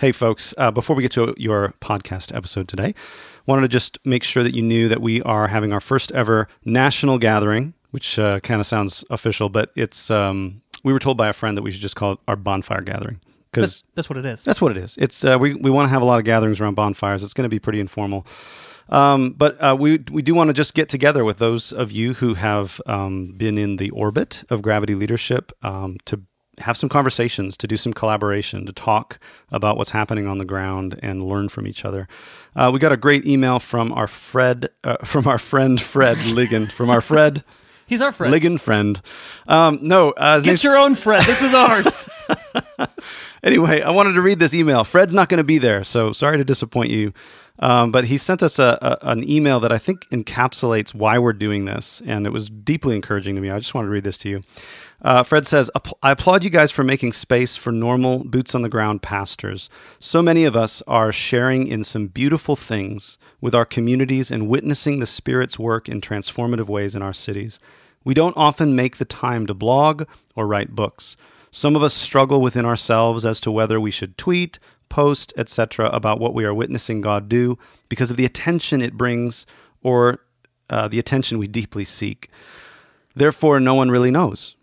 Hey, folks, uh, before we get to your podcast episode today, wanted to just make sure that you knew that we are having our first ever national gathering, which uh, kind of sounds official, but it's, um, we were told by a friend that we should just call it our bonfire gathering. Because that's, that's, what it is. That's what it is. It's uh, we we want to have a lot of gatherings around bonfires. It's going to be pretty informal, um, but uh, we we do want to just get together with those of you who have um, been in the orbit of gravity leadership um, to have some conversations, to do some collaboration, to talk about what's happening on the ground and learn from each other. Uh, we got a great email from our Fred, uh, from our friend Fred Ligon, from our Fred. He's our friend. Ligon friend. Um, no, uh, get your own Fred. This is ours. anyway, I wanted to read this email. Fred's not going to be there, so sorry to disappoint you. Um, but he sent us a, a, an email that I think encapsulates why we're doing this, and it was deeply encouraging to me. I just wanted to read this to you. Uh, Fred says, I applaud you guys for making space for normal, boots on the ground pastors. So many of us are sharing in some beautiful things with our communities and witnessing the Spirit's work in transformative ways in our cities. We don't often make the time to blog or write books. Some of us struggle within ourselves as to whether we should tweet, post, etc., about what we are witnessing God do because of the attention it brings or uh, the attention we deeply seek. Therefore, no one really knows.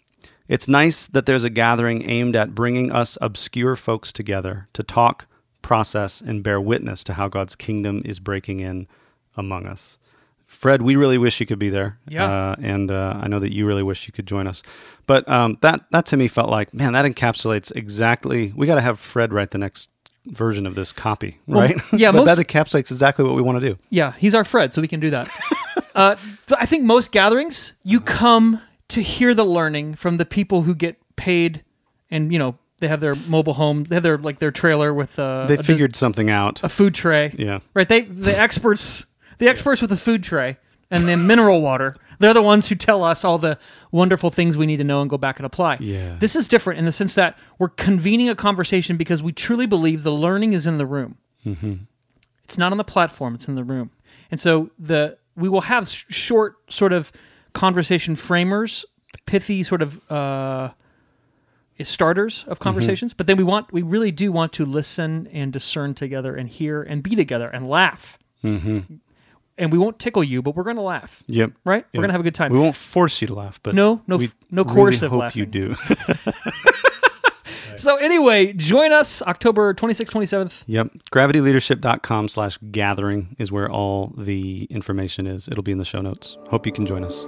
It's nice that there's a gathering aimed at bringing us obscure folks together to talk, process, and bear witness to how God's kingdom is breaking in among us. Fred, we really wish you could be there. Yeah. Uh, and uh, I know that you really wish you could join us. But um, that, that to me felt like, man, that encapsulates exactly. We got to have Fred write the next version of this copy, right? Well, yeah, but most, that encapsulates exactly what we want to do. Yeah, he's our Fred, so we can do that. uh, I think most gatherings, you come to hear the learning from the people who get paid and you know they have their mobile home they have their like their trailer with uh they figured something out. A food tray. Yeah. Right? They the experts the experts with the food tray and the mineral water they're the ones who tell us all the wonderful things we need to know and go back and apply. Yeah. This is different in the sense that we're convening a conversation because we truly believe the learning is in the room. Mm-hmm. it's not on the platform it's in the room. And so the we will have sh- short sort of conversation framers, pithy sort of uh, starters of conversations. Mm-hmm. But then we want, we really do want to listen and discern together and hear and be together and laugh. Mm-hmm. And we won't tickle you, but we're going to laugh. Yep. Right. Yep. We're going to have a good time. We won't force you to laugh, but no, no, we no really coercive hope laughing. you do. So anyway, join us October 26th, 27th. Yep. Gravityleadership.com slash gathering is where all the information is. It'll be in the show notes. Hope you can join us.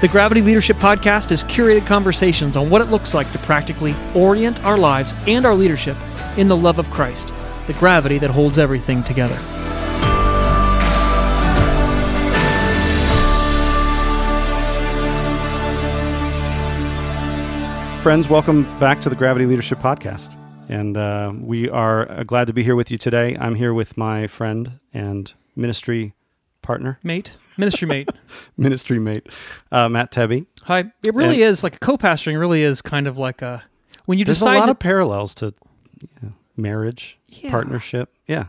The Gravity Leadership Podcast is curated conversations on what it looks like to practically orient our lives and our leadership in the love of Christ, the gravity that holds everything together. Friends, welcome back to the Gravity Leadership Podcast. And uh, we are uh, glad to be here with you today. I'm here with my friend and ministry partner, mate, ministry mate, ministry mate, uh, Matt Tebbe. Hi. It really and, is like co pastoring, really is kind of like a. when you There's decide a lot to- of parallels to yeah, marriage, Yeah. partnership. Yeah,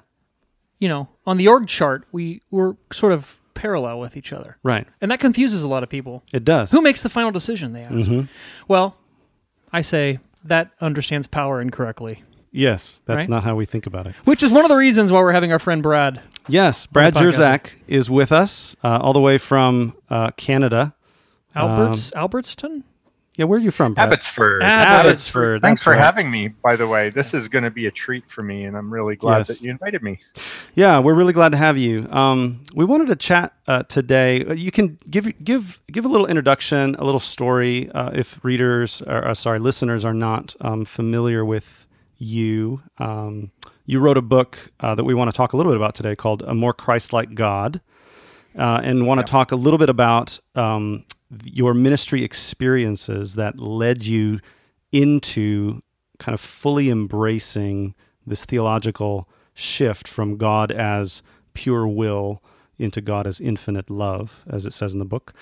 you know, on the org chart, we we're sort of parallel with each other, right. and that confuses a lot of people. It does. Who makes the final decision? They ask. Mm-hmm. Well, I say that understands power incorrectly, yes, that's Right? not how we think about it. which is one of the reasons why we're having our friend Brad. Yes, Brad podcast. Jersak is with us uh, all the way from uh, Canada. Alberts, Um, Albertston. Yeah, where are you from, Brad? Abbotsford. Abbotsford. Abbotsford. Thanks for right. having me, by the way. This is going to be a treat for me, and I'm really glad Yes. that you invited me. Yeah, we're really glad to have you. Um, we wanted to chat uh, today. Uh, You can give give give a little introduction, a little story, uh, if readers, or uh, sorry, listeners are not um, familiar with you. Um, you wrote a book uh, that we want to talk a little bit about today, called "A More Christ-Like God," uh, and want to talk a little bit about um, your ministry experiences that led you into kind of fully embracing this theological shift from God as pure will into God as infinite love, as it says in the book.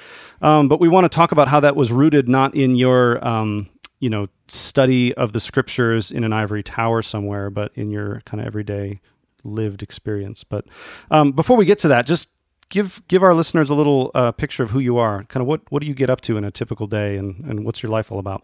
Um, but we want to talk about how that was rooted not in your, um, you know, study of the scriptures in an ivory tower somewhere, but in your kind of everyday lived experience. But um, before we get to that, just give give our listeners a little uh, picture of who you are. Kind of what what do you get up to in a typical day, and and what's your life all about?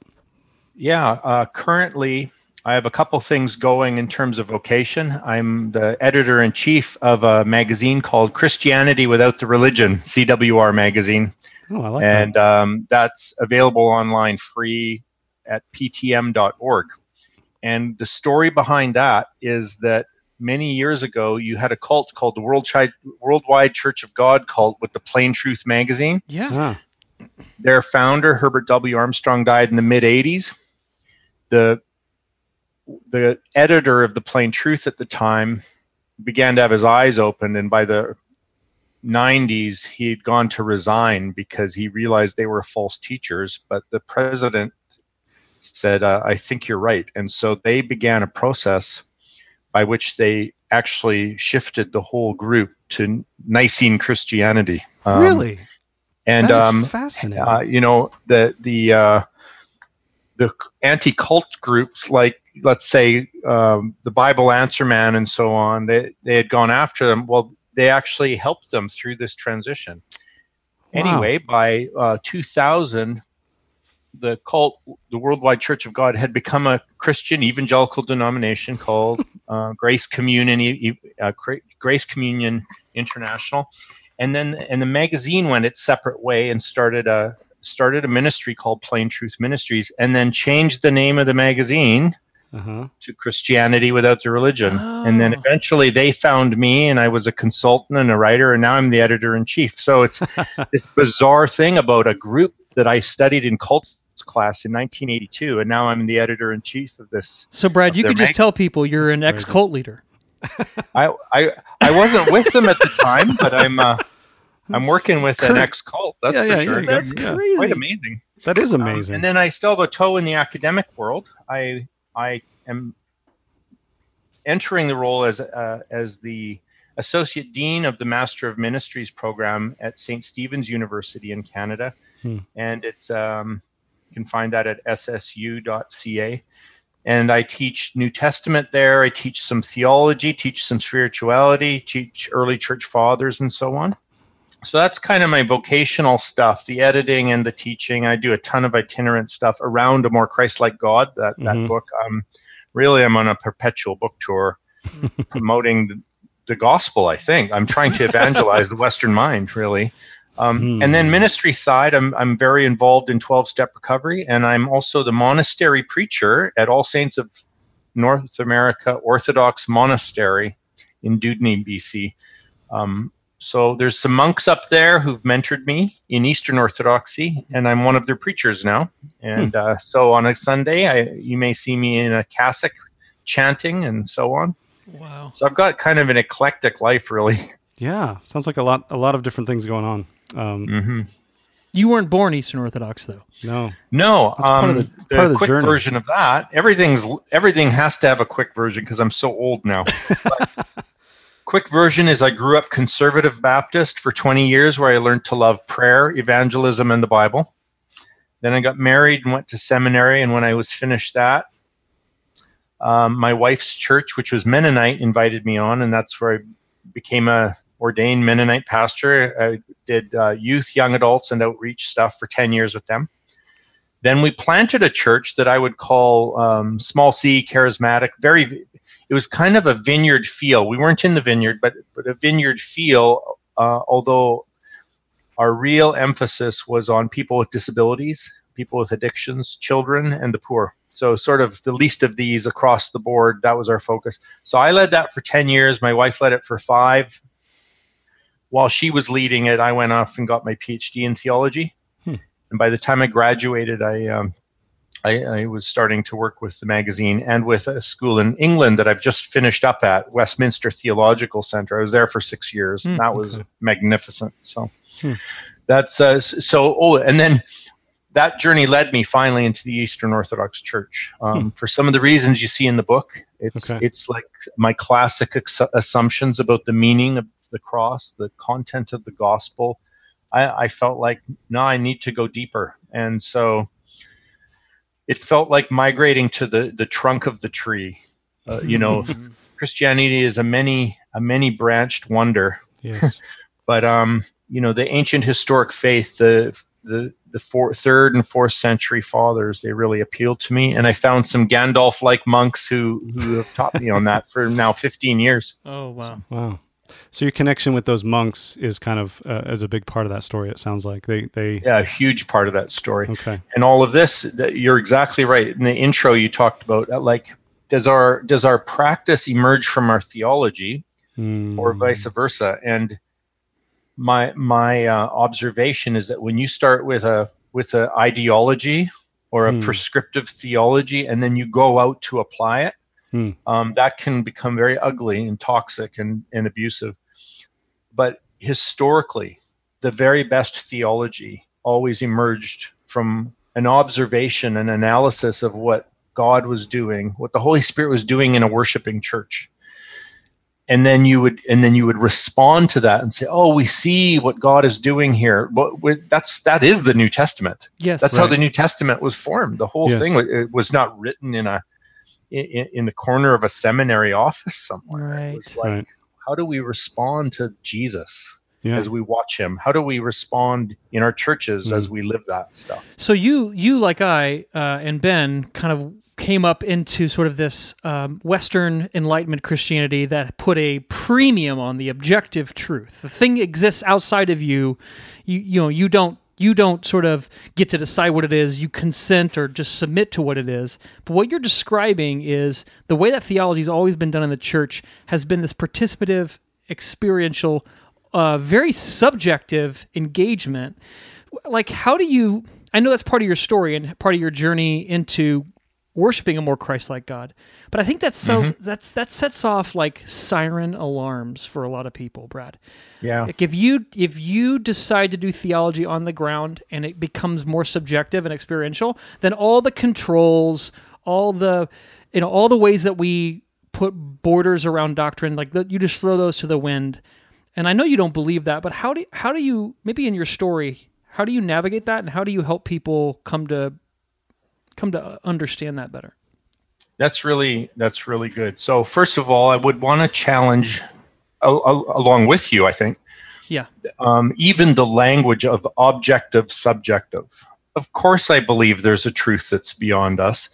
Yeah, uh, currently I have a couple things going in terms of vocation. I'm the editor in chief of a magazine called Christianity Without the Religion, CWR magazine, Oh, I like and um, that's available online free at ptm.org. And the story behind that is that many years ago you had a cult called the World Chi- Worldwide Church of God cult with the Plain Truth magazine Yeah. that. Ah, their founder Herbert W. Armstrong died in the mid '80s. The the editor of the Plain Truth at the time began to have his eyes opened, and by the 90s he had gone to resign because he realized they were false teachers. But the president said, uh, "I think you're right," and so they began a process by which they actually shifted the whole group to Nicene Christianity. Um, really? and um, fascinating. uh, you know the the uh, the anti cult groups like let's say um, the Bible Answer Man and so on they they had gone after them. Well, they actually helped them through this transition. Wow. Anyway, by uh, 2000, the cult, the Worldwide Church of God, had become a Christian evangelical denomination called uh, Grace Communion, uh, Grace Communion International, and then and the magazine went its separate way and started a started a ministry called Plain Truth Ministries, and then changed the name of the magazine uh-huh. to Christianity without the religion. And then Oh. eventually they found me and I was a consultant and a writer and now I'm the editor in chief. So it's this bizarre thing about a group that I studied in cults class in 1982 and now I'm the editor in chief of this. So, Brad, you their could just tell people you're That's an ex cult leader. I I I wasn't with them at the time, but I'm uh, I'm working with an ex cult. That's Yeah, for yeah, sure. yeah, That's yeah. crazy. quite amazing. That is Um, amazing. and then I still have a toe in the academic world. I I am entering the role as uh, as the associate dean of the Master of Ministries program at St. Stephen's University in Canada, Hmm. and it's um, you can find that at ssu.ca. And I teach New Testament there. I teach some theology, teach some spirituality, teach early church fathers, and so on. So that's kind of my vocational stuff, the editing and the teaching. I do a ton of itinerant stuff around a more Christ-like God. That Mhm. that book. Um, really, I'm on a perpetual book tour, promoting the, the gospel. I think I'm trying to evangelize the Western mind, really. Um, Hmm. And then ministry side, I'm I'm very involved in 12-step recovery, and I'm also the monastery preacher at All Saints of North America Orthodox Monastery in Dewdney, BC. Um, so there's some monks up there who've mentored me in Eastern Orthodoxy, and I'm one of their preachers now. And uh, so on a Sunday, I, you may see me in a cassock chanting and so on. Wow. So I've got kind of an eclectic life, really. yeah, sounds like a lot a lot of different things going on. Um, hmm You weren't born Eastern Orthodox, though. No, No, That's part um, of the- the, part of the quick journey. version of that. Everything's everything has to have a quick version because I'm so old now. But quick version is I grew up conservative Baptist for 20 years, where I learned to love prayer, evangelism, and the Bible. Then I got married and went to seminary, and when I was finished that, Um, my wife's church, which was Mennonite, invited me on, and that's where I became a ordained Mennonite pastor. I did uh, youth, young adults, and outreach stuff for 10 years with them. Then we planted a church that I would call um, small c charismatic. Very, it was kind of a vineyard feel. We weren't in the vineyard, but but a vineyard feel. Uh, although our real emphasis was on people with disabilities, people with addictions, children, and the poor. So, sort of the least of these across the board. That was our focus. So, I led that for 10 years. My wife led it for five. While she was leading it, I went off and got my PhD in theology. Hmm. And by the time I graduated, I, um, I, I, was starting to work with the magazine and with a school in England that I've just finished up at, Westminster Theological Center. I was there for six years. Hmm. that was okay. magnificent. So, hmm. that's uh, so. Oh, and then that journey led me finally into the Eastern Orthodox Church. Um, hmm. For some of the reasons you see in the book, it's okay. it's like my classic ex- assumptions about the meaning of the cross, the content of the gospel. I, I felt like no, I need to go deeper, and so it felt like migrating to the the trunk of the tree. Uh, you know, Christianity is a many a many branched wonder. Yes. but um, you know, the ancient historic faith, the the the four, third and fourth century fathers they really appealed to me and i found some gandalf like monks who who have taught me on that for now 15 years oh wow so, wow so your connection with those monks is kind of uh, as a big part of that story it sounds like. They they yeah a huge part of that story. Okay. And all of this you're exactly right. In the intro you talked about uh, like does our does our practice emerge from our theology mm. or vice versa? And my my uh, observation is that when you start with a with an ideology or a hmm. prescriptive theology and then you go out to apply it hmm. um, that can become very ugly and toxic and, and abusive but historically the very best theology always emerged from an observation and analysis of what god was doing what the holy spirit was doing in a worshiping church and then you would and then you would respond to that and say oh we see what god is doing here but that's that is the new testament yes that's right. how the new testament was formed the whole yes. thing it was not written in a in, in, the corner of a seminary office somewhere right. it was like right. how do we respond to jesus yeah. as we watch him how do we respond in our churches mm. as we live that stuff so you you like i uh, and ben kind of came up into sort of this um, Western Enlightenment Christianity that put a premium on the objective truth. The thing exists outside of you. You you know you don't you don't sort of get to decide what it is. You consent or just submit to what it is. But what you're describing is the way that theology has always been done in the church has been this participative, experiential, uh, very subjective engagement. Like, how do you? I know that's part of your story and part of your journey into worshiping a more Christ-like God. But I think that sells mm-hmm. that's that sets off like siren alarms for a lot of people, Brad. Yeah. Like if you if you decide to do theology on the ground and it becomes more subjective and experiential, then all the controls, all the you know all the ways that we put borders around doctrine, like you just throw those to the wind. And I know you don't believe that, but how do how do you maybe in your story how do you navigate that and how do you help people come to come to understand that better? That's really that's really good. So first of all, I would want to challenge along with you. I think, yeah, um, even the language of objective subjective. Of course, I believe there's a truth that's beyond us,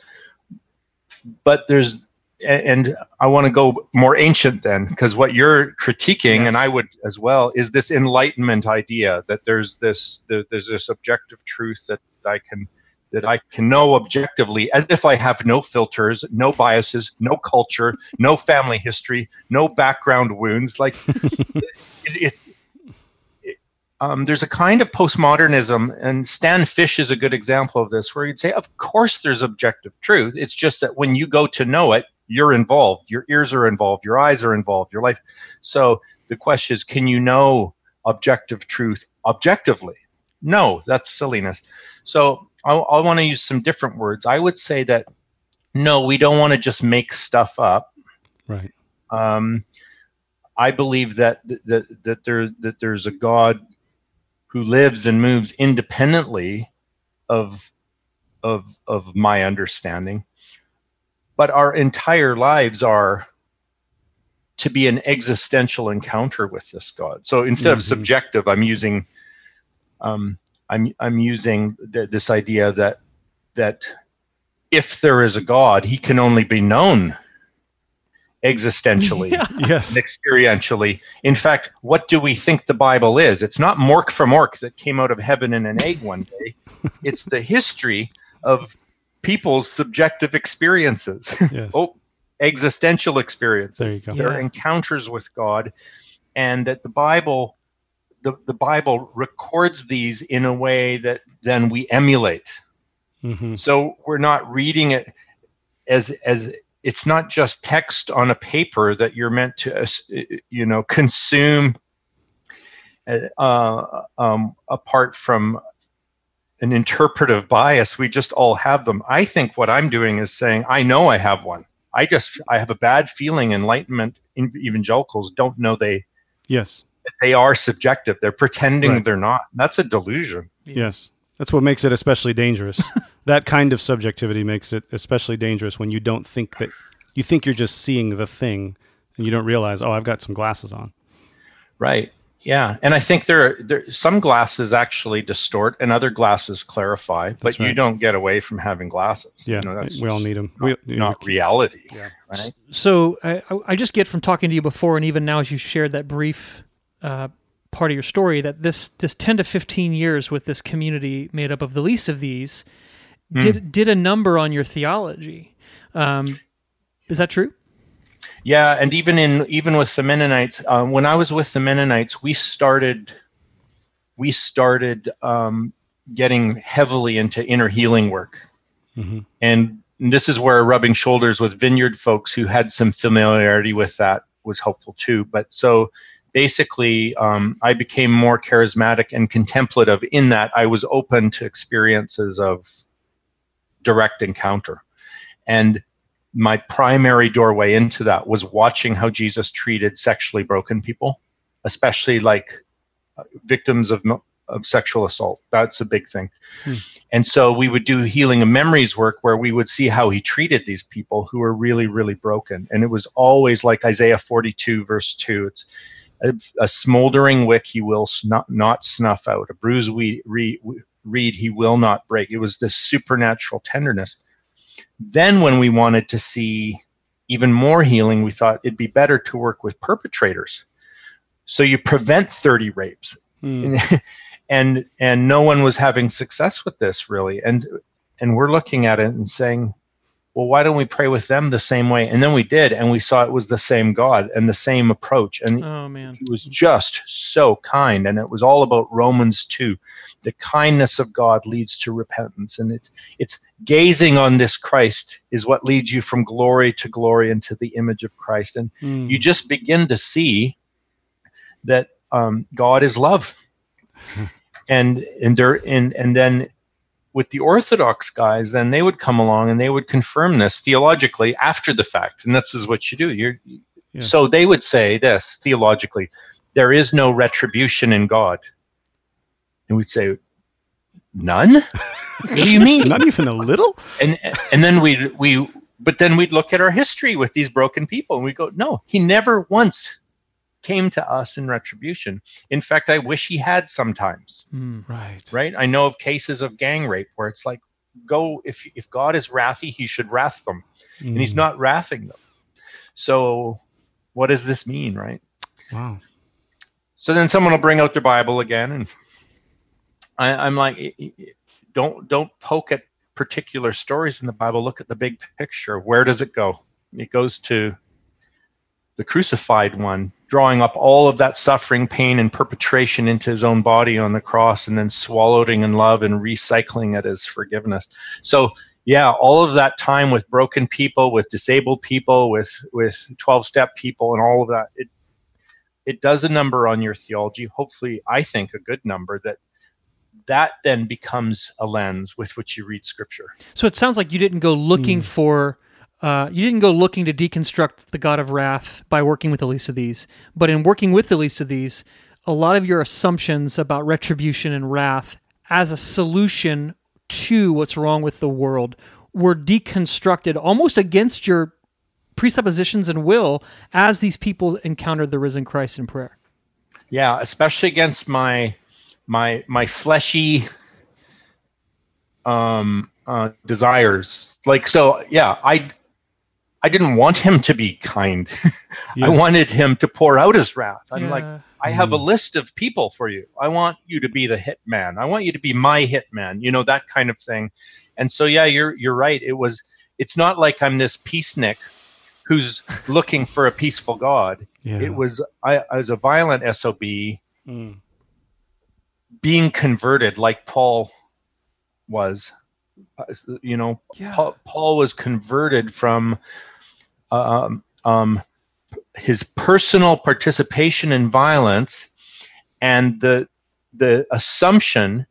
but there's and I want to go more ancient then, because what you're critiquing, yes. and I would as well, is this enlightenment idea that there's this there, there's this objective truth that I can that I can know objectively as if I have no filters, no biases, no culture, no family history, no background wounds. Like it, it, it, um, there's a kind of postmodernism, and Stan Fish is a good example of this, where you'd say, of course, there's objective truth. It's just that when you go to know it, you're involved. Your ears are involved. Your eyes are involved. Your life. So the question is, can you know objective truth objectively? No, that's silliness. So I, I want to use some different words. I would say that no, we don't want to just make stuff up. Right. Um, I believe that that that there that there's a God who lives and moves independently of of of my understanding. but our entire lives are to be an existential encounter with this God. So instead of subjective, I'm using um, I'm I'm using th- this idea that that if there is a God, he can only be known existentially Yes. and experientially. In fact, what do we think the Bible is? It's not Mork from Ork that came out of heaven in an egg one day. it's the history of people's subjective experiences. Yes. oh, existential experiences. There you go. Their Yeah. encounters with God, and that the Bible, the, the Bible records these in a way that then we emulate. hmm So we're not reading it as as it's not just text on a paper that you're meant to uh, you know consume uh, um, apart from an interpretive bias. We just all have them. I think what i'm doing is saying i know i have one. I just i have a bad feeling. Enlightenment evangelicals don't know they Yes. They are subjective they're pretending Right. they're not that's a delusion Yes. That's what makes it especially dangerous. that kind of subjectivity makes it especially dangerous when you don't think that you think you're just seeing the thing and you don't realize, oh, I've got some glasses on. Right. Yeah, and I think there, there some glasses actually distort, and other glasses clarify. but That's you don't get away from having glasses. Yeah. you know, that's we all need them. Not, we, not reality. Yeah. Right. So I, I just get from talking to you before, and even now as you shared that brief uh, part of your story, that this this ten to fifteen years with this community made up of the least of these did did a number on your theology. Um, is that true? Yeah, and even in even with the Mennonites, um, when I was with the Mennonites, we started we started um, getting heavily into inner healing work, Mhm. and this is where rubbing shoulders with Vineyard folks who had some familiarity with that was helpful too. But so basically, um, I became more charismatic and contemplative in that I was open to experiences of direct encounter, and my primary doorway into that was watching how Jesus treated sexually broken people, especially like victims of of sexual assault. That's a big thing. And so we would do healing of memories work where we would see how he treated these people who were really really broken. And it was always like Isaiah 42 verse 2. It's a, a smoldering wick he will snu- not snuff out. A bruised we- re- reed he will not break. It was this supernatural tenderness then when we wanted to see even more healing we thought it'd be better to work with perpetrators so you prevent 30 rapes Hmm. and and no one was having success with this really and and we're looking at it and saying well why don't we pray with them the same way? And then we did and we saw it was the same god and the same approach. And Oh man, he was just so kind. And it was all about romans 2 the kindness of god leads to repentance. And it's it's gazing on this christ is what leads you from glory to glory into the image of christ. And Hmm. you just begin to see that um, god is love. And and there and and then with the orthodox guys then they would come along and they would confirm this theologically after the fact. And this is what you do. You're Yeah. so they would say this theologically there is no retribution in god. And we'd say none? What do you mean? Not even a little? and and then we we but then we'd look at our history with these broken people and we go no he never once came to us in retribution. In fact i wish he had sometimes. Hmm. Right. right? I know of cases of gang rape where it's like go if if god is wrathy he should wrath them. And he's Hmm. not wrathing them. So what does this mean right? Wow. so then someone will bring out their bible again and I, i'm like "I- I- don't don't poke at particular stories in the bible. Look at the big picture. Where does it go? It goes to the crucified one drawing up all of that suffering pain and perpetration into his own body on the cross and then swallowing in love and recycling it as forgiveness. So yeah all of that time with broken people with disabled people with with 12 step people and all of that it it does a number on your theology hopefully i think a good number that that then becomes a lens with which you read scripture. So it sounds like you didn't go looking hmm. for, uh, you didn't go looking to deconstruct the God of Wrath by working with the least of these. But in working with the least of these, a lot of your assumptions about retribution and wrath as a solution to what's wrong with the world were deconstructed almost against your presuppositions and will as these people encountered the risen Christ in prayer. Yeah, especially against my my my fleshy um uh desires. Like so yeah, I I didn't want him to be kind. I wanted him to pour out his wrath. I'm like I have a list of people for you. I want you to be the hitman. I want you to be my hitman. You know that kind of thing. And so yeah, you're you're right. It was it's not like I'm this peacenik who's looking for a peaceful God. Yeah. It was I, I was a violent SOB Mm. being converted like Paul was. Uh, You know, Yeah. Paul, Paul was converted from um, um, his personal participation in violence and the the assumption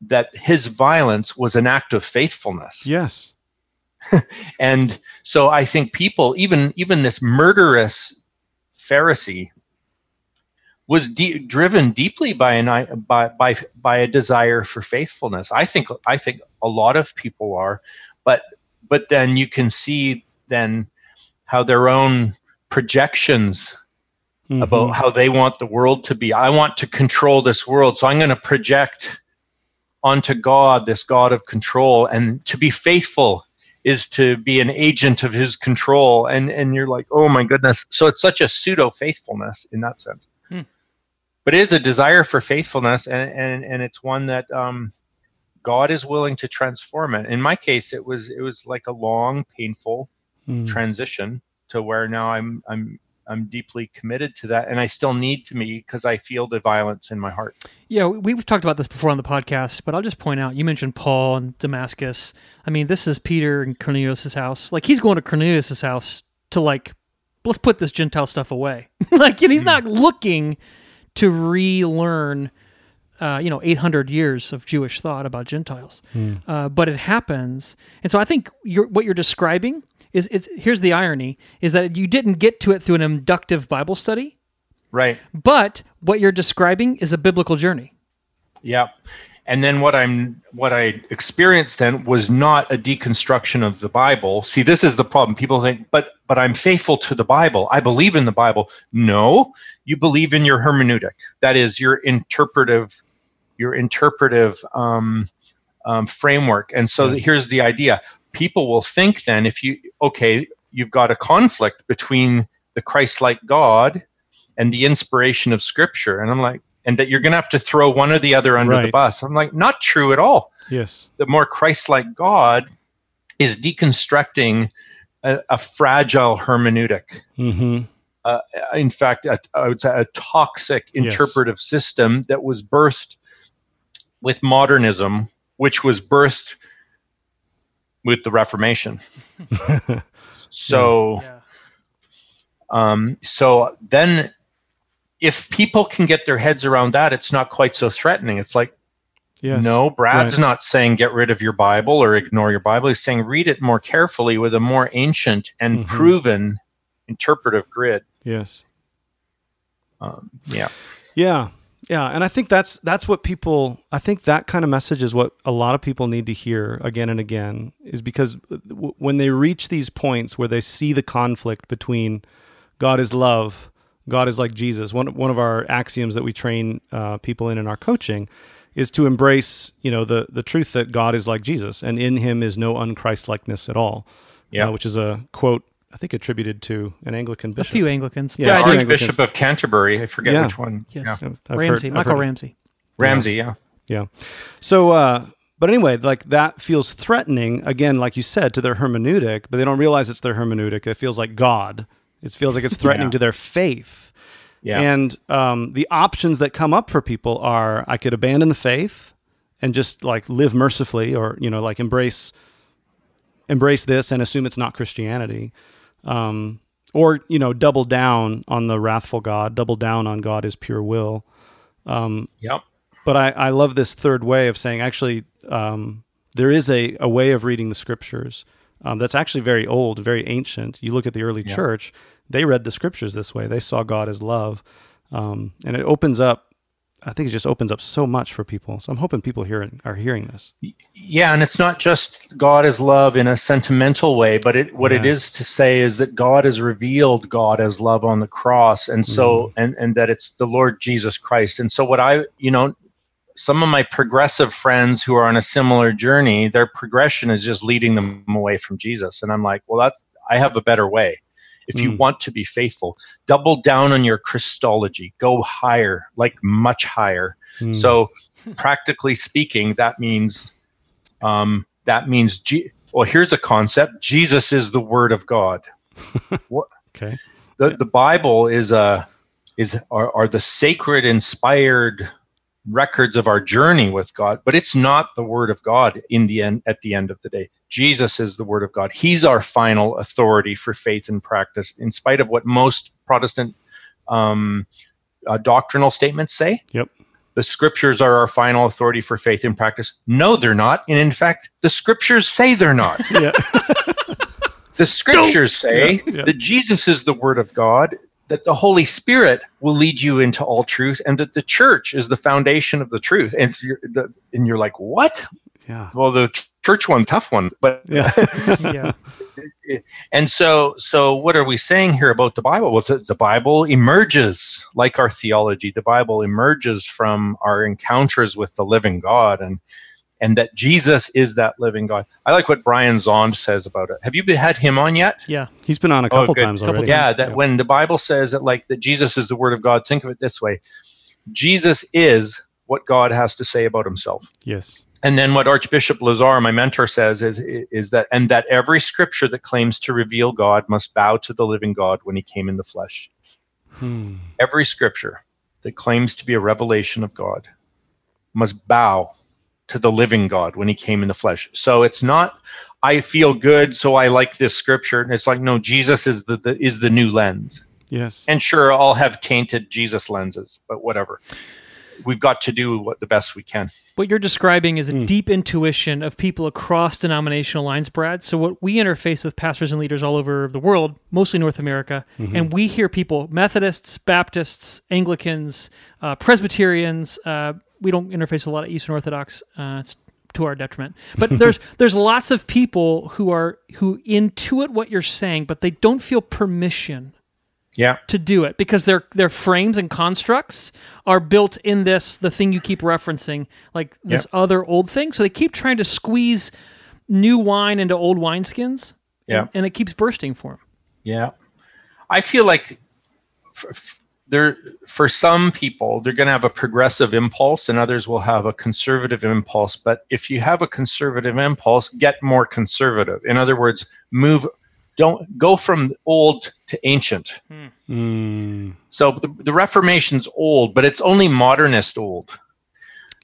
that his violence was an act of faithfulness. Yes. And so I think people, even even this murderous Pharisee, was de- driven deeply by an by by by a desire for faithfulness. I think I think a lot of people are, but but then you can see then how their own projections Mhm. about how they want the world to be. I want to control this world, so I'm going to project onto God this God of control, and to be faithful is to be an agent of His control. And and you're like, oh my goodness! So it's such a pseudo faithfulness in that sense. Hmm. But it is a desire for faithfulness, and and and it's one that um, God is willing to transform it. In my case, it was it was like a long, painful Mm. transition to where now I'm I'm I'm deeply committed to that, and I still need to be because I feel the violence in my heart. Yeah, we- we've talked about this before on the podcast, but I'll just point out you mentioned Paul and Damascus. I mean, this is Peter and Cornelius' house. Like, he's going to Cornelius' house to, like, let's put this Gentile stuff away. like, and he's not looking to relearn, uh, you know, 800 years of Jewish thought about Gentiles. Uh, but it happens. And so I think you're, what you're describing is, it's, here's the irony, is that you didn't get to it through an inductive Bible study, Right. but what you're describing is a biblical journey. Yeah. And then what I'm what I experienced then was not a deconstruction of the Bible. See, this is the problem. People think, but but I'm faithful to the Bible. I believe in the Bible. No, you believe in your hermeneutic. That is your interpretive, your interpretive um, um, framework. And so here's the idea: people will think then, if you okay, you've got a conflict between the Christ-like God and the inspiration of Scripture, and I'm like, and that you're going to have to throw one or the other under the bus. I'm like, not true at all Yes. the more Christ-like God is deconstructing a, a fragile hermeneutic. Mm-hmm. Uh, in fact, a, I would say a toxic Yes. interpretive system that was birthed with modernism, which was birthed with the Reformation. so, um, so then, if people can get their heads around that, it's not quite so threatening. It's like Yes. no, Brad's Right. not saying get rid of your Bible or ignore your Bible. He's saying read it more carefully with a more ancient and Mhm. proven interpretive grid. Yes. Um, yeah. Yeah. Yeah, and I think that's that's what people I think that kind of message is what a lot of people need to hear again and again is because w- when they reach these points where they see the conflict between God is love, God is like Jesus. One one of our axioms that we train uh, people in in our coaching is to embrace, you know, the the truth that God is like Jesus and in him is no unChristlikeness at all. Yeah. Uh, which is a quote I think attributed to an Anglican bishop. A few Anglicans. Yeah, but I I do- think- Archbishop of Canterbury. I forget Yeah. which one. yes. Yeah. I've- I've Ramsey, heard- Michael Ramsey. Ramsey. Yeah. Yeah. So, uh, but anyway, like that feels threatening again, like you said, to their hermeneutic, but they don't realize it's their hermeneutic. It feels like God. It feels like it's threatening Yeah. to their faith. Yeah. And um, the options that come up for people are I could abandon the faith and just like live mercifully or, you know, like embrace embrace this and assume it's not Christianity. Um, or, you know, double down on the wrathful God, double down on God is pure will. um, yep. But I, I love this third way of saying actually um, there is a, a way of reading the scriptures um, that's actually very old, very ancient. You look at the early Yeah. church, they read the scriptures this way. They saw God as love. Um, and it opens up I think it just opens up so much for people. So I'm hoping people hearing are hearing this. Yeah, and it's not just God is love in a sentimental way, but it what it Yeah. is to say is that God has revealed God as love on the cross, and so mm-hmm. and and that it's the Lord Jesus Christ. And so what I you know, some of my progressive friends who are on a similar journey, their progression is just leading them away from Jesus, and I'm like, well, that's I have a better way. If you Mm. want to be faithful, double down on your Christology. Go higher, like much higher. Mm. So, practically speaking, that means um, that means. G- well, here's a concept: Jesus is the Word of God. what okay. the the Bible is a is are, are the sacred, inspired records of our journey with God, but it's not the Word of God in the end. At the end of the day, Jesus is the Word of God. He's our final authority for faith and practice, in spite of what most Protestant um, uh, doctrinal statements say Yep. the scriptures are our final authority for faith and practice. No, they're not. And in fact, the scriptures say they're not. Yeah. The scriptures say Yeah, yeah. that Jesus is the word of God, that the Holy Spirit will lead you into all truth, and that the church is the foundation of the truth. And, so you're, the, and you're like, what? yeah. Well, the ch- church one, tough one. But Yeah. Yeah. and so so what are we saying here about the bible well the, the bible emerges like our theology the bible emerges from our encounters with the living god and and that jesus is that living god i like what Brian Zahnd says about it have you been, had him on yet Yeah. He's been on a Oh, couple good. times already. yeah that when the bible says that like that jesus is the word of god think of it this way jesus is what god has to say about himself Yes. and then what Archbishop Lazar, my mentor, says is is that and that every scripture that claims to reveal God must bow to the living God when he came in the flesh. Hmm. Every scripture that claims to be a revelation of God must bow to the living God when he came in the flesh. So it's not I feel good so I like this scripture. It's like no Jesus is the, the is the new lens. Yes. And sure I'll have tainted Jesus lenses, but whatever. We've got to do what the best we can. What you're describing is a Hmm. deep intuition of people across denominational lines, Brad. So, what we interface with pastors and leaders all over the world, mostly North America, Mm-hmm. and we hear people Methodists, Baptists, Anglicans, uh, Presbyterians. Uh, we don't interface with a lot of Eastern Orthodox. Uh, it's to our detriment. But there's there's lots of people who are who intuit what you're saying, but they don't feel permission Yeah. to do it because their their frames and constructs are built in this the thing you keep referencing like this Yep. other old thing so they keep trying to squeeze new wine into old wineskins Yeah. and, and it keeps bursting for them Yeah, I feel like f- f- there for some people they're going to have a progressive impulse, and others will have a conservative impulse. But if you have a conservative impulse, get more conservative. In other words, move. Don't go from old to ancient. Mm. So the, the Reformation's old, but it's only modernist old.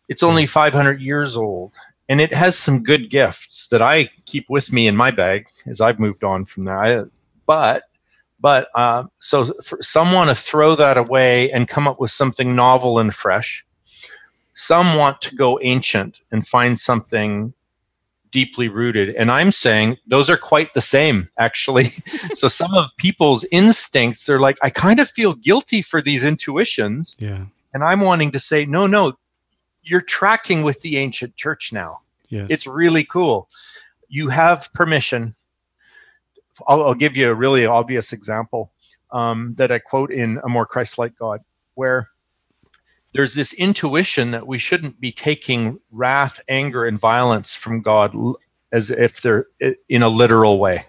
It's only 500 years old. And it has some good gifts that I keep with me in my bag as I've moved on from there. I, but, but, uh, so for some want to throw that away and come up with something novel and fresh. Some want to go ancient and find something deeply rooted. And I'm saying those are quite the same, actually. so some of people's instincts, they're like, I kind of feel guilty for these intuitions. Yeah. And I'm wanting to say, no, no, you're tracking with the ancient church now. Yes. It's really cool. You have permission. I'll, I'll give you a really obvious example um, that I quote in A More Christ Like God, where there's this intuition that we shouldn't be taking wrath, anger, and violence from God as if they're in a literal way.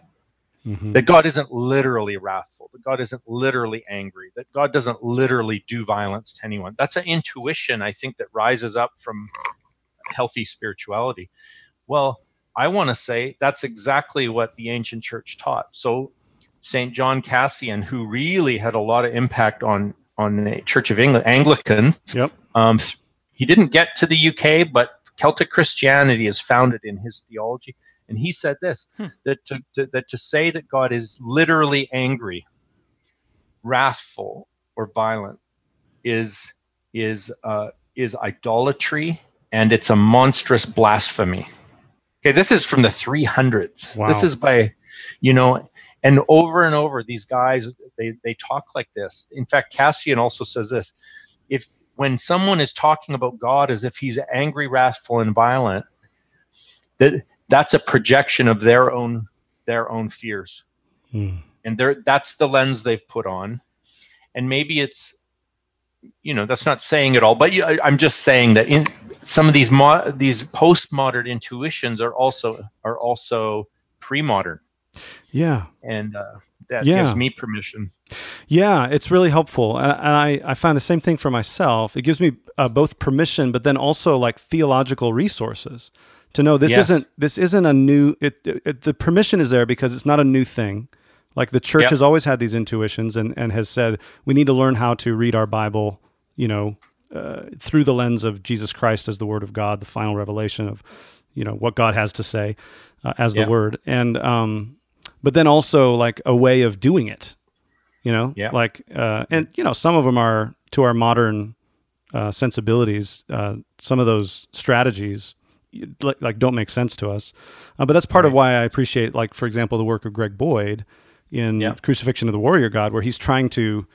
Mhm. That God isn't literally wrathful, that God isn't literally angry, that God doesn't literally do violence to anyone. That's an intuition, I think, that rises up from healthy spirituality. Well, I want to say that's exactly what the ancient church taught. So, St. John Cassian, who really had a lot of impact on on the Church of England Anglicans, Yep. um, he didn't get to the UK, but Celtic Christianity is founded in his theology. And he said this that, to, to, that to say that God is literally angry, wrathful, or violent is, is, uh, is idolatry and it's a monstrous blasphemy. Okay, this is from the 300s. Wow. This is by, you know, and over and over, these guys they they talk like this. In fact, Cassian also says this: if when someone is talking about God as if he's angry, wrathful, and violent, that that's a projection of their own their own fears. Hmm. And they that's the lens they've put on. And maybe it's you know, that's not saying it all, but you, I, I'm just saying that in some of these mo- these postmodern intuitions are also are also pre-modern Yeah. and uh, that Yeah. gives me permission Yeah, it's really helpful, and I I find the same thing for myself. It gives me uh, both permission, but then also like theological resources to know this Yes. isn't this isn't a new. It, it the permission is there because it's not a new thing. Like the church Yep. has always had these intuitions and and has said we need to learn how to read our Bible, you know, uh, through the lens of Jesus Christ as the Word of God, the final revelation of, you know, what God has to say uh, as Yeah. the Word, and um, but then also like a way of doing it you know Yeah. like uh, and you know some of them are to our modern uh, sensibilities uh, some of those strategies like, like don't make sense to us uh, but that's part of why i appreciate like for example the work of greg boyd in Yeah. crucifixion of the warrior god where he's trying to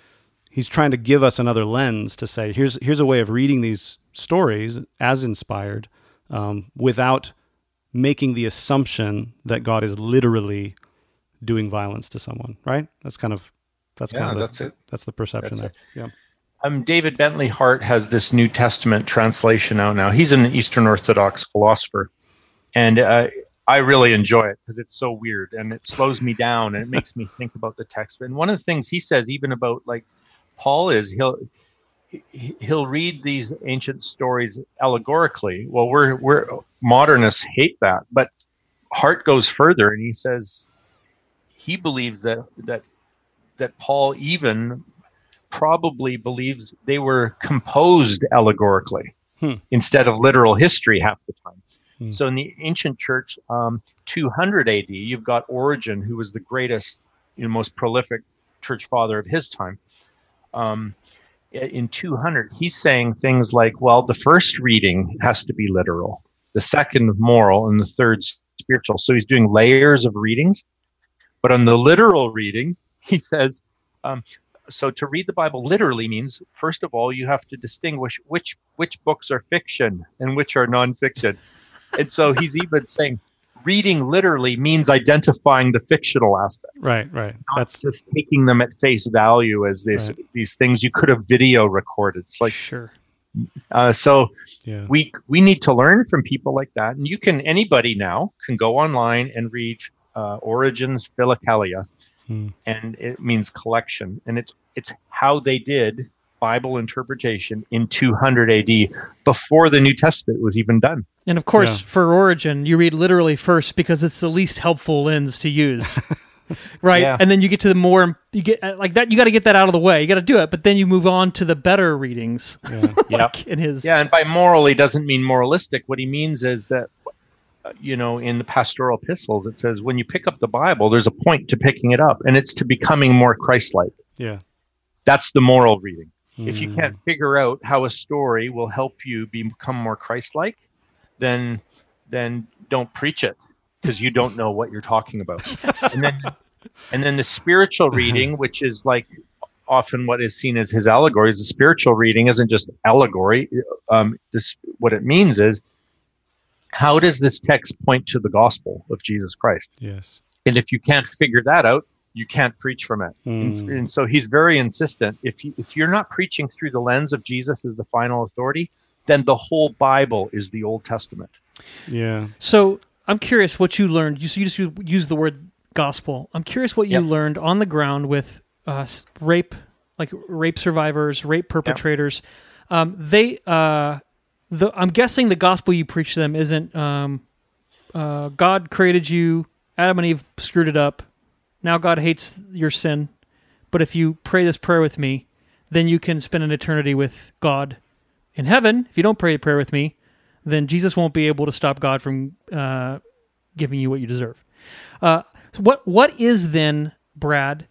he's trying to give us another lens to say here's here's a way of reading these stories as inspired um, without making the assumption that god is literally doing violence to someone right that's kind of that's kind Yeah, of the, that's it. that's the perception That's there it. yeah Um, David Bentley Hart has this New Testament translation out now. He's an Eastern Orthodox philosopher, and uh, I really enjoy it because it's so weird and it slows me down and it makes me think about the text. And one of the things he says, even about like Paul, is he'll he- he'll read these ancient stories allegorically. Well, we're we're modernists hate that, but Hart goes further and he says he believes that that that Paul even probably believes they were composed allegorically Hmm. instead of literal history half the time. Hmm. So in the ancient church, um, 200 AD, you've got Origen, who was the greatest, you know, most prolific church father of his time. Um, in 200, he's saying things like, well, the first reading has to be literal, the second moral, and the third spiritual. So he's doing layers of readings. But on the literal reading, he says, um, so to read the Bible literally means, first of all, you have to distinguish which which books are fiction and which are nonfiction. and so he's even saying, reading literally means identifying the fictional aspects, right right. Not that's just taking them at face value as this these things you could have video recorded. It's like sure. uh, so yeah. we we need to learn from people like that. And you can anybody now can go online and read uh, Origen's philokalia Hmm. and it means collection. And it's it's how they did bible interpretation in 200 ad before the new testament was even done And of course, Yeah. for Origen, you read literally first because it's the least helpful lens to use. right? Yeah. And then you get to the more you get uh, like that you got to get that out of the way. You got to do it, but then you move on to the better readings. yeah like in his yeah and by moral he doesn't mean moralistic what he means is that uh, you know in the pastoral epistles it says when you pick up the bible there's a point to picking it up and it's to becoming more christ-like yeah that's the moral reading. If Hmm. you can't figure out how a story will help you become more Christ-like, then then don't preach it because you don't know what you're talking about. And then and then the spiritual reading, which is like often what is seen as his allegories, the spiritual reading isn't just allegory. Um, this what it means is how does this text point to the gospel of Jesus Christ? yes And if you can't figure that out, you can't preach from it. And, Mm. and so he's very insistent. If you, if you're not preaching through the lens of Jesus as the final authority, then the whole Bible is the Old Testament. yeah So I'm curious what you learned. You, so you just u- use the word gospel. I'm curious what you Yep. learned on the ground with uh, rape, like rape survivors, rape perpetrators. Um, they, uh, the I'm guessing the gospel you preach to them isn't um, uh, God created you, Adam and Eve screwed it up. Now God hates your sin, but if you pray this prayer with me, then you can spend an eternity with God in heaven. If you don't pray a prayer with me, then Jesus won't be able to stop God from uh, giving you what you deserve. Uh, so what what is then, Brad,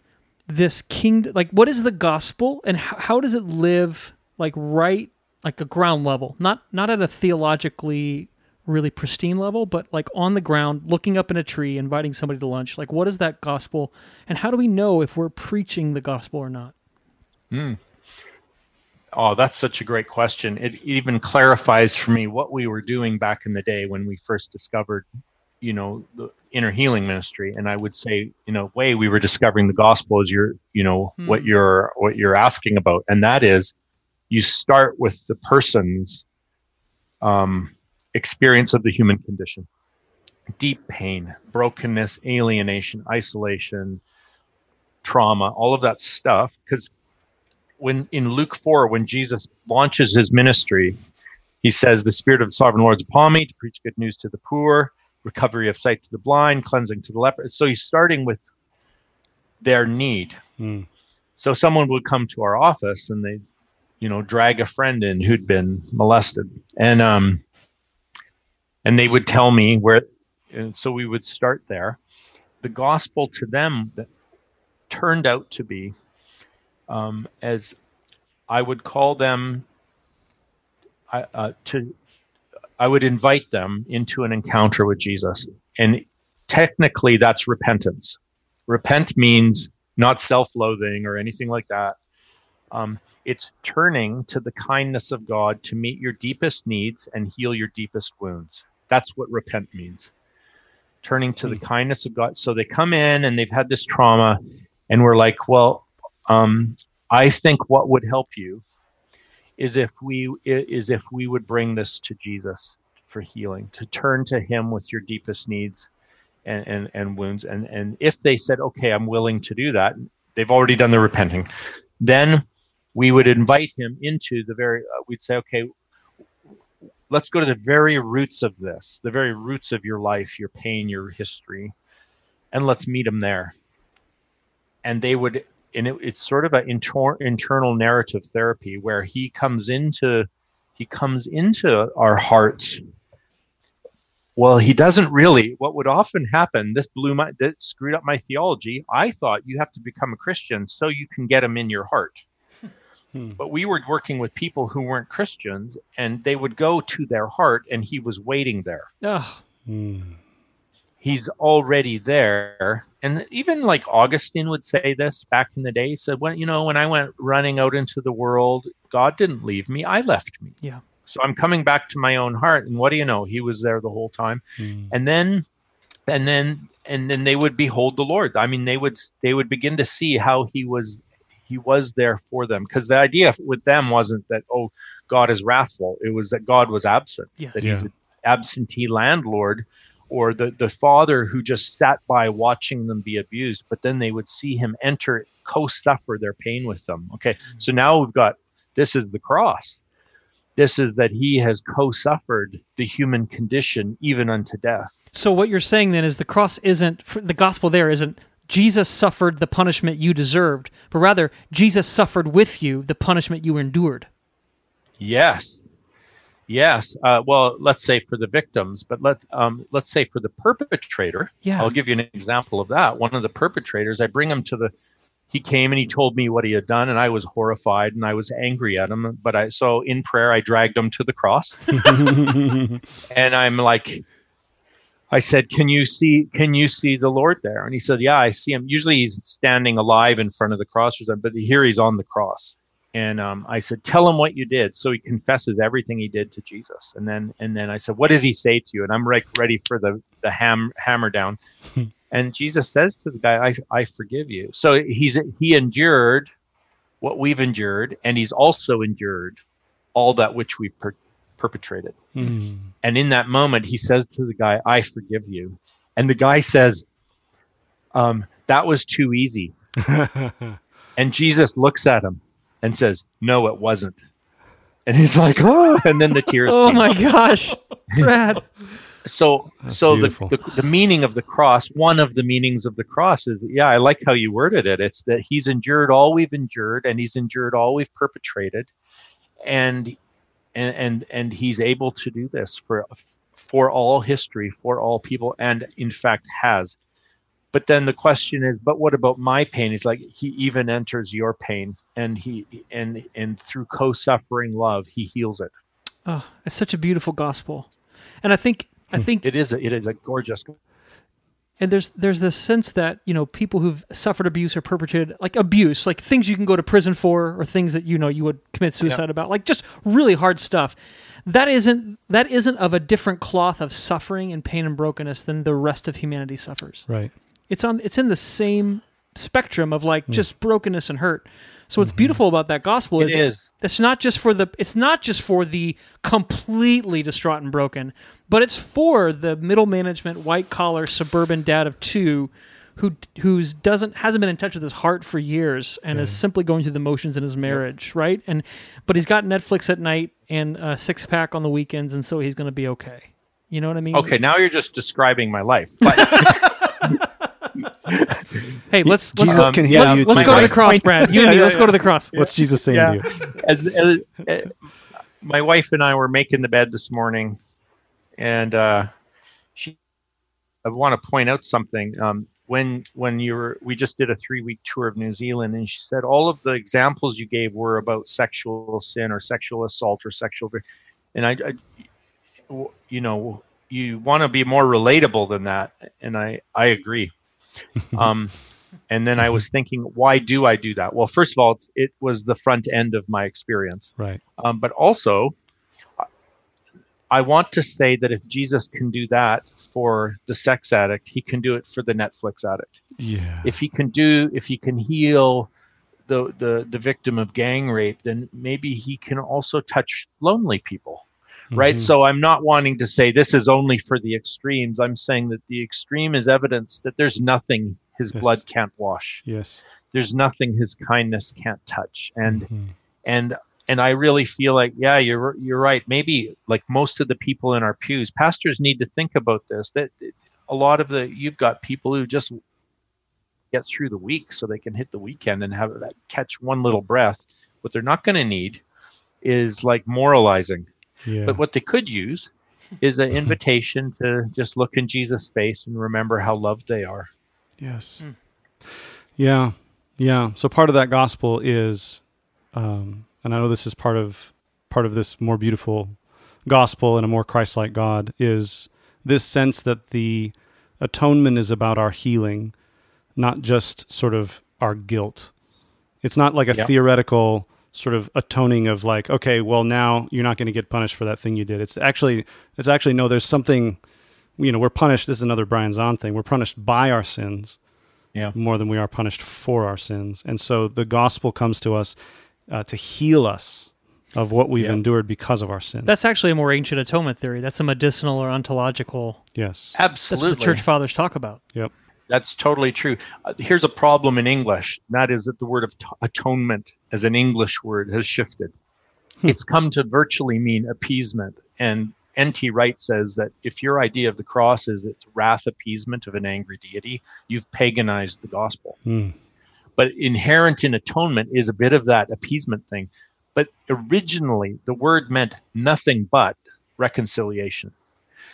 this kingdom? Like, what is the gospel, and how, how does it live? Like, right, like a ground level, not not at a theologically really pristine level, but like on the ground, looking up in a tree, inviting somebody to lunch. Like, what is that gospel, and how do we know if we're preaching the gospel or not? Oh, that's such a great question. It even clarifies for me what we were doing back in the day when we first discovered, you know, the inner healing ministry. And I would say, in a way, we were discovering the gospel as you're, you know, Hmm. what you're what you're asking about, and that is, you start with the person's um, experience of the human condition, deep pain, brokenness, alienation, isolation, trauma, all of that stuff, because when in Luke 4, when Jesus launches his ministry, he says, The Spirit of the Sovereign Lord is upon me to preach good news to the poor, recovery of sight to the blind, cleansing to the leper. So he's starting with their need. Mm. So someone would come to our office and they, you know, drag a friend in who'd been molested. And um and they would tell me where and so we would start there. The gospel to them that turned out to be um, as I would call them I, uh, to I would invite them into an encounter with Jesus, and technically that's repentance. Repent means not self-loathing or anything like that. Um, it's turning to the kindness of God to meet your deepest needs and heal your deepest wounds. That's what repent means. Turning to the kindness of God. So they come in and they've had this trauma, and we're like, well, um, I think what would help you is if we is if we would bring this to Jesus for healing, to turn to Him with your deepest needs and and, and wounds, and and if they said, okay, I'm willing to do that, they've already done the repenting, then we would invite him into the very. Uh, we'd say, okay, let's go to the very roots of this, the very roots of your life, your pain, your history, and let's meet them there. And they would and it, it's sort of an inter- internal narrative therapy where he comes into he comes into our hearts. Well he doesn't really. What would often happen this blew my that screwed up my theology. I thought you have to become a christian so you can get him in your heart Hmm. but we were working with people who weren't christians and they would go to their heart and he was waiting there Ugh. Hmm. he's already there. And even like Augustine would say this back in the day. He said, when you know, when I went running out into the world, God didn't leave me, I left me. Yeah. So I'm coming back to my own heart. And what do you know? He was there the whole time. Hmm. And then and then and then they would behold the Lord. I mean, they would they would begin to see how he was he was there for them. Because the idea with them wasn't that, oh, God is wrathful. It was that God was absent, Yes. that he's an absentee landlord or the, the father who just sat by watching them be abused, but then they would see him enter, co suffer their pain with them. Okay. Mm-hmm. So now we've got this is the cross. This is that he has co suffered the human condition even unto death. So what you're saying then is the cross isn't the gospel. There isn't Jesus suffered the punishment you deserved, but rather Jesus suffered with you the punishment you endured. Yes. Yes. Uh, well, let's say for the victims, but let um, let's say for the perpetrator. Yeah. I'll give you an example of that. One of the perpetrators, I bring him to the. He came and he told me what he had done, and I was horrified and I was angry at him. But I so in prayer I dragged him to the cross, and I'm like, I said, "Can you see? Can you see the Lord there?" And he said, "Yeah, I see him. Usually he's standing alive in front of the cross or something, but here he's on the cross." And um, I said, "Tell him what you did." So he confesses everything he did to Jesus, and then and then I said, "What does he say to you?" And I'm like ready for the the ham hammer down. and Jesus says to the guy, "I I forgive you." So he's he endured what we've endured, and he's also endured all that which we per- perpetrated. And in that moment, he says to the guy, I forgive you. And the guy says, um, That was too easy. and Jesus looks at him and says, No, it wasn't. And he's like, Oh, and then the tears. Oh my gosh, Brad. So, so the, the, the meaning of the cross, one of the meanings of the cross is, yeah, I like how you worded it. It's that he's endured all we've endured and he's endured all we've perpetrated. And, and, and, and he's able to do this for, for all history, for all people, and in fact has. But then the question is, but what about my pain? He's like, he even enters your pain and he, and, and through co-suffering love, he heals it. Oh, it's such a beautiful gospel, and I think I hmm. think It is, a, it is a gorgeous and there's there's this sense that you know people who've suffered abuse or perpetrated like abuse like things you can go to prison for or things that you know you would commit suicide about like just really hard stuff. That isn't that isn't of a different cloth of suffering and pain and brokenness than the rest of humanity suffers. Right. it's on it's in the same spectrum of like hmm. just brokenness and hurt so what's mm-hmm. beautiful about that gospel is is. it's not just for the it's not just for the completely distraught and broken, but it's for the middle management, white collar, suburban dad of two who who's doesn't hasn't been in touch with his heart for years and is simply going through the motions in his marriage, right? And but he's got Netflix at night and a six pack on the weekends, and so he's going to be okay. You know what I mean? Okay, now you're just describing my life. But Hey, let's let's Jesus go, can heal let's, you. let's too. go to the cross, Brad. You and me. Let's go to the cross. What's Jesus saying Yeah. to you? as, as uh, my wife and I were making the bed this morning, and uh, she, I want to point out something. Um, when when you were, we just did a three week tour of New Zealand, and she said all of the examples you gave were about sexual sin or sexual assault or sexual, and I, I you know, you want to be more relatable than that, and I I agree. Um, and then I was thinking, why do I do that? Well, first of all, it's- it was the front end of my experience. Right. Um, but also, I want to say that if Jesus can do that for the sex addict, he can do it for the Netflix addict. Yeah. If he can do, if he can heal the the the victim of gang rape, then maybe he can also touch lonely people. Right. Mhm. So I'm not wanting to say this is only for the extremes. I'm saying that the extreme is evidence that there's nothing his Yes. blood can't wash. Yes. There's nothing his kindness can't touch. And Mhm. and and I really feel like yeah you're you're right maybe like most of the people in our pews pastors need to think about this that a lot of the you've got people who just get through the week so they can hit the weekend and have that catch one little breath what they're not going to need is like moralizing Yeah. but what they could use is an invitation to just look in Jesus face and remember how loved they are Yes. Yeah. Yeah. So part of that gospel is, um, and I know this is part of part of this more beautiful gospel and a more Christ-like God is this sense that the atonement is about our healing, not just sort of our guilt. It's not like a Yeah. theoretical sort of atoning of like, okay, well now you're not going to get punished for that thing you did. It's actually, it's actually no. There's something, you know, we're punished. This is another Brian Zahnd thing. We're punished by our sins yeah more than we are punished for our sins. And so the gospel comes to us uh, to heal us of what we've Yeah. endured because of our sin. That's actually a more ancient atonement theory. That's a medicinal or ontological. yes. absolutely. That's what the church fathers talk about. Yep. That's totally true. Uh, here's a problem in English. That is that the word of t- atonement as an English word has shifted. It's come to virtually mean appeasement. And N.T. Wright says that if your idea of the cross is it's wrath appeasement of an angry deity, you've paganized the gospel. Mm. But inherent in atonement is a bit of that appeasement thing. But originally, the word meant nothing but reconciliation.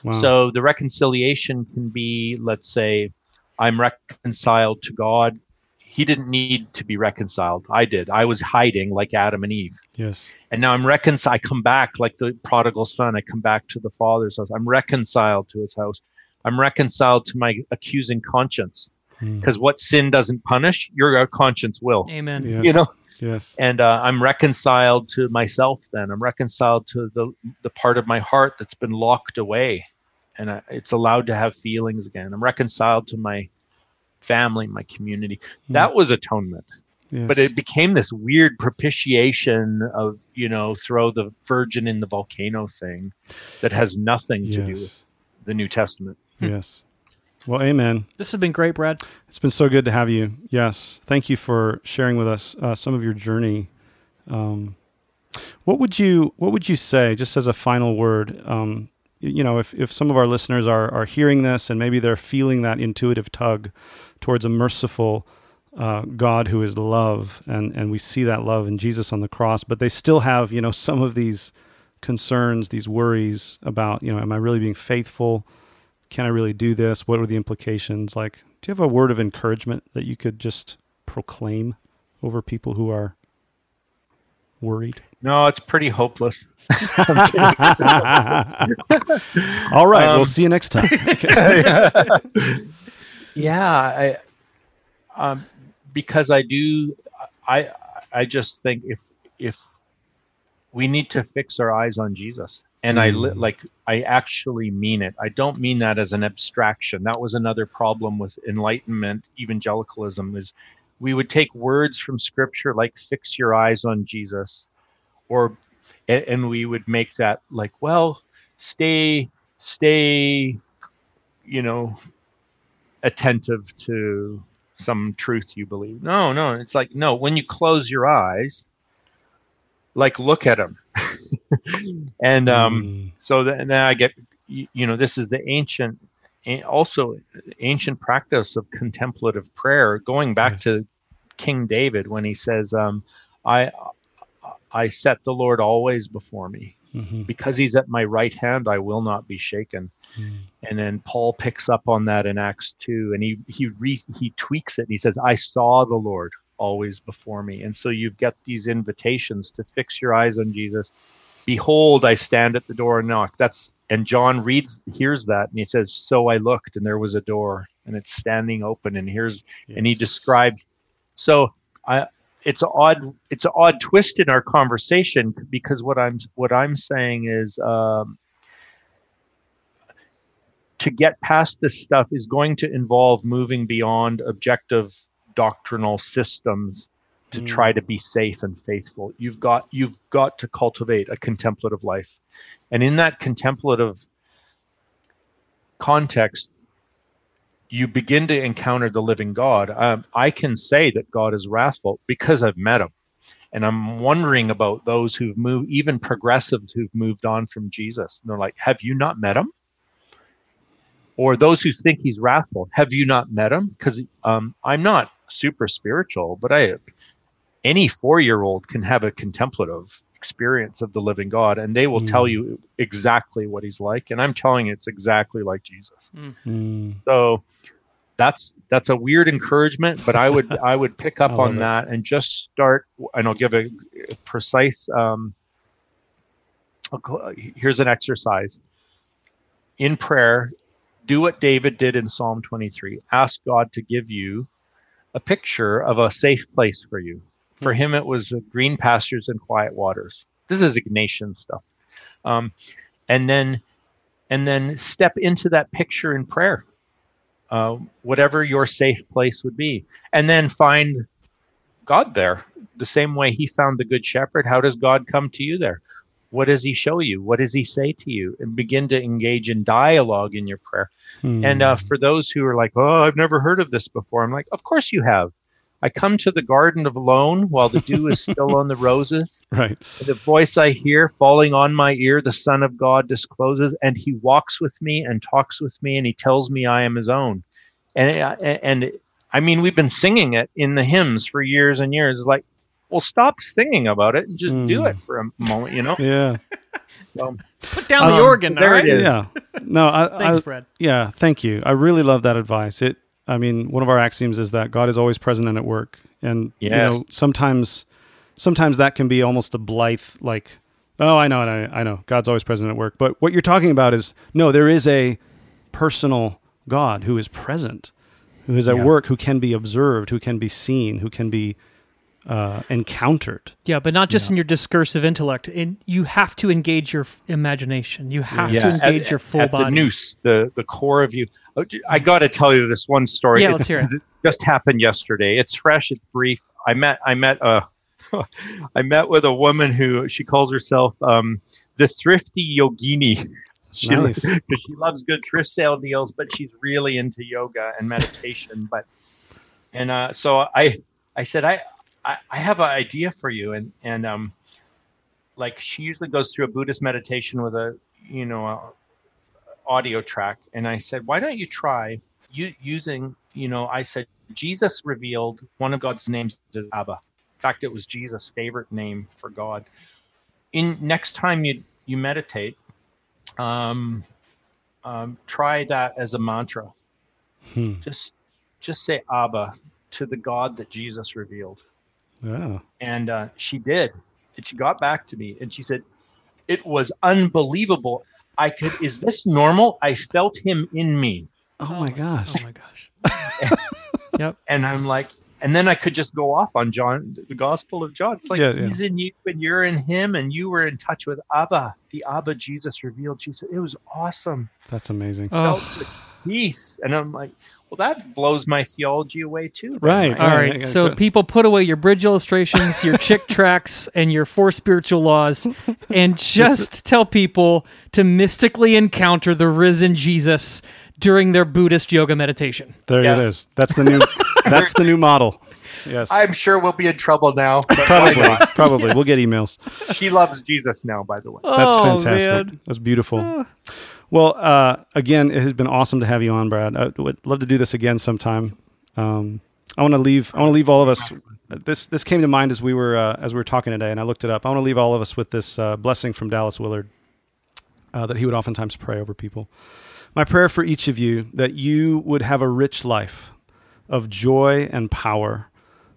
Wow. So the reconciliation can be, let's say, I'm reconciled to God. He didn't need to be reconciled. I did. I was hiding like Adam and Eve. yes. And now I'm reconciled. I come back like the prodigal son. I come back to the father's house. I'm reconciled to his house. I'm reconciled to my accusing conscience. Mm. Because what sin doesn't punish, your conscience will. Amen. Yes. You know, Yes. and uh, I'm reconciled to myself. Then I'm reconciled to the the part of my heart that's been locked away, and I, it's allowed to have feelings again. I'm reconciled to my family, my community. That was atonement, Yes. but it became this weird propitiation of you know throw the virgin in the volcano thing that has nothing to do with the New Testament. yes. Well, amen. This has been great, Brad. It's been so good to have you. Yes. Thank you for sharing with us uh, some of your journey. Um, what would you What would you say, just as a final word? Um, y- you know, if, if some of our listeners are are hearing this and maybe they're feeling that intuitive tug towards a merciful uh, God who is love, and and we see that love in Jesus on the cross, but they still have you know some of these concerns, these worries about you know, am I really being faithful? can I really do this? What are the implications? Like, do you have a word of encouragement that you could just proclaim over people who are worried? No, it's pretty hopeless. All right, we'll Um, see you next time. yeah, I um, because I do I I just think if if we need to fix our eyes on Jesus and I li- like I actually mean it. I don't mean that as an abstraction. That was another problem with enlightenment evangelicalism is we would take words from scripture like fix your eyes on Jesus or and, and we would make that like well stay stay you know attentive to some truth you believe. No, no, it's like no, when you close your eyes like look at them and um Mm. so then I get you you know this is the ancient also ancient practice of contemplative prayer going back Yes. to King David when he says um I I set the Lord always before me. Mhm. because he's at my right hand I will not be shaken. Mm. and then Paul picks up on that in Acts 2 and he he re, he tweaks it and he says I saw the Lord always before me. And so you've got these invitations to fix your eyes on Jesus. Behold I stand at the door and knock. That's and John reads hears that and he says so I looked and there was a door and it's standing open and here's and he describes so I it's an odd it's an odd twist in our conversation because what I'm what I'm saying is um, to get past this stuff is going to involve moving beyond objective doctrinal systems to Mm. try to be safe and faithful you've got you've got to cultivate a contemplative life and in that contemplative context you begin to encounter the living god um, i can say that god is wrathful because i've met him. And i'm wondering about those who've moved even progressives who've moved on from jesus. And they're like have you not met him? Or those who think he's wrathful have you not met him? Because um, i'm not super spiritual but i any four-year-old can have a contemplative experience of the living god and they will tell Mm. you exactly what he's like and i'm telling you it's exactly like jesus Mm. so that's that's a weird encouragement but i would i would pick up love on it. that and just start and i'll give a precise um I'll here's an exercise in prayer do what david did in psalm 23 ask god to give you a picture of a safe place for you for him it was uh, green pastures and quiet waters. This is ignatian stuff. Um, and then and then step into that picture in prayer. Uh, whatever your safe place would be. And then find god there the same way he found the good shepherd. How does god come to you there? What does he show you? What does he say to you? And begin to engage in dialogue in your prayer. Mm. and uh, for those who are like oh i've never heard of this before i'm like of course you have i come to the garden of alone while the dew is still on the roses right. the voice I hear falling on my ear, the Son of God discloses, and he walks with me and talks with me, and he tells me I am his own. And and I mean, we've been singing it in the hymns for years and years. It's like, well, stop singing about it and just do Mm. it for a moment, you know. Yeah. Put down the Um, organ. there all right? it is. Yeah. No, I, Thanks, I, Brad. Yeah, thank you. I really love that advice. It I mean, one of our axioms is that God is always present and at work. And you know, sometimes sometimes that can be almost a blithe like, oh, I know, I know, I know. God's always present at work. But what you're talking about is no, there is a personal God who is present, who is at Yeah. work, who can be observed, who can be seen, who can be uh, encountered. Yeah, but not just in your discursive intellect. In, you have to engage your f- imagination. You have to at- engage your full at body. the nous, the the core of you. I got to tell you this one story. Yeah, It's- let's hear it. just happened yesterday. It's fresh. It's brief. I met I met a I met with a woman who she calls herself um, the thrifty yogini. She, Nice. 'cause she loves good thrift sale deals, but she's really into yoga and meditation. But and uh, so I I said I, I I have an idea for you and and um like she usually goes through a Buddhist meditation with a you know a audio track and I said why don't you try you using you know I said Jesus revealed one of God's names is Abba. In fact, it was Jesus' favorite name for God. In next time you you meditate, um, um, try that as a mantra. Hmm. Just just say Abba to the God that Jesus revealed. Yeah. And uh, she did. And she got back to me and she said, It was unbelievable. I could, is this normal? I felt him in me. Oh, my gosh. Oh my gosh. Yep. And I'm like, and then I could just go off on John, the Gospel of John. It's like Yeah, yeah. he's in you and you're in him, and you were in touch with Abba, the Abba Jesus revealed Jesus. It was awesome. That's amazing. Felt Oh, such peace, and I'm like, well, that blows my theology away too. then, Right. all right. yeah, So good. people put away your bridge illustrations, your chick tracks, and your four spiritual laws, and just tell people to mystically encounter the risen Jesus during their Buddhist yoga meditation. there Yes. it is. That's the new. that's the new model. Yes. I'm sure we'll be in trouble now. But why probably. not? Probably. We'll get emails. She loves Jesus now, by the way. That's Oh, fantastic. man. That's beautiful. Ah. Well, uh, again, it has been awesome to have you on, Brad. I would love to do this again sometime. Um, I want to leave. I want to leave all of us. This this came to mind as we were uh, as we were talking today, and I looked it up. I want to leave all of us with this uh, blessing from Dallas Willard uh, that he would oftentimes pray over people. My prayer for each of you that you would have a rich life of joy and power,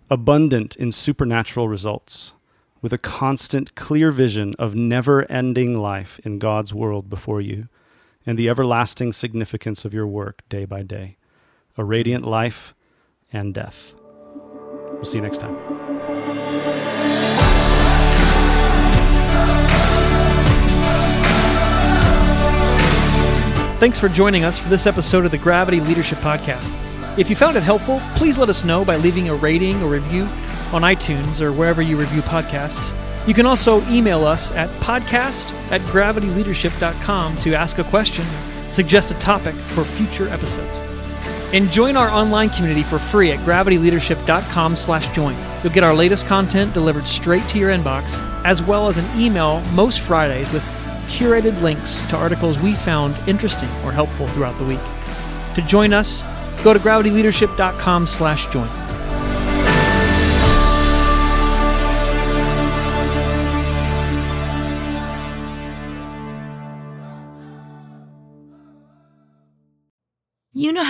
abundant in supernatural results, with a constant, clear vision of never ending life in God's world before you, and the everlasting significance of your work day by day, a radiant life and death. We'll see you next time. Thanks for joining us for this episode of the Gravity Leadership Podcast. If you found it helpful, please let us know by leaving a rating or review on iTunes or wherever you review podcasts. You can also email us at podcast at gravityleadership.com to ask a question, suggest a topic for future episodes. And join our online community for free at gravityleadership.com slash join. You'll get our latest content delivered straight to your inbox, as well as an email most Fridays with curated links to articles we found interesting or helpful throughout the week. To join us, go to gravityleadership.com slash join.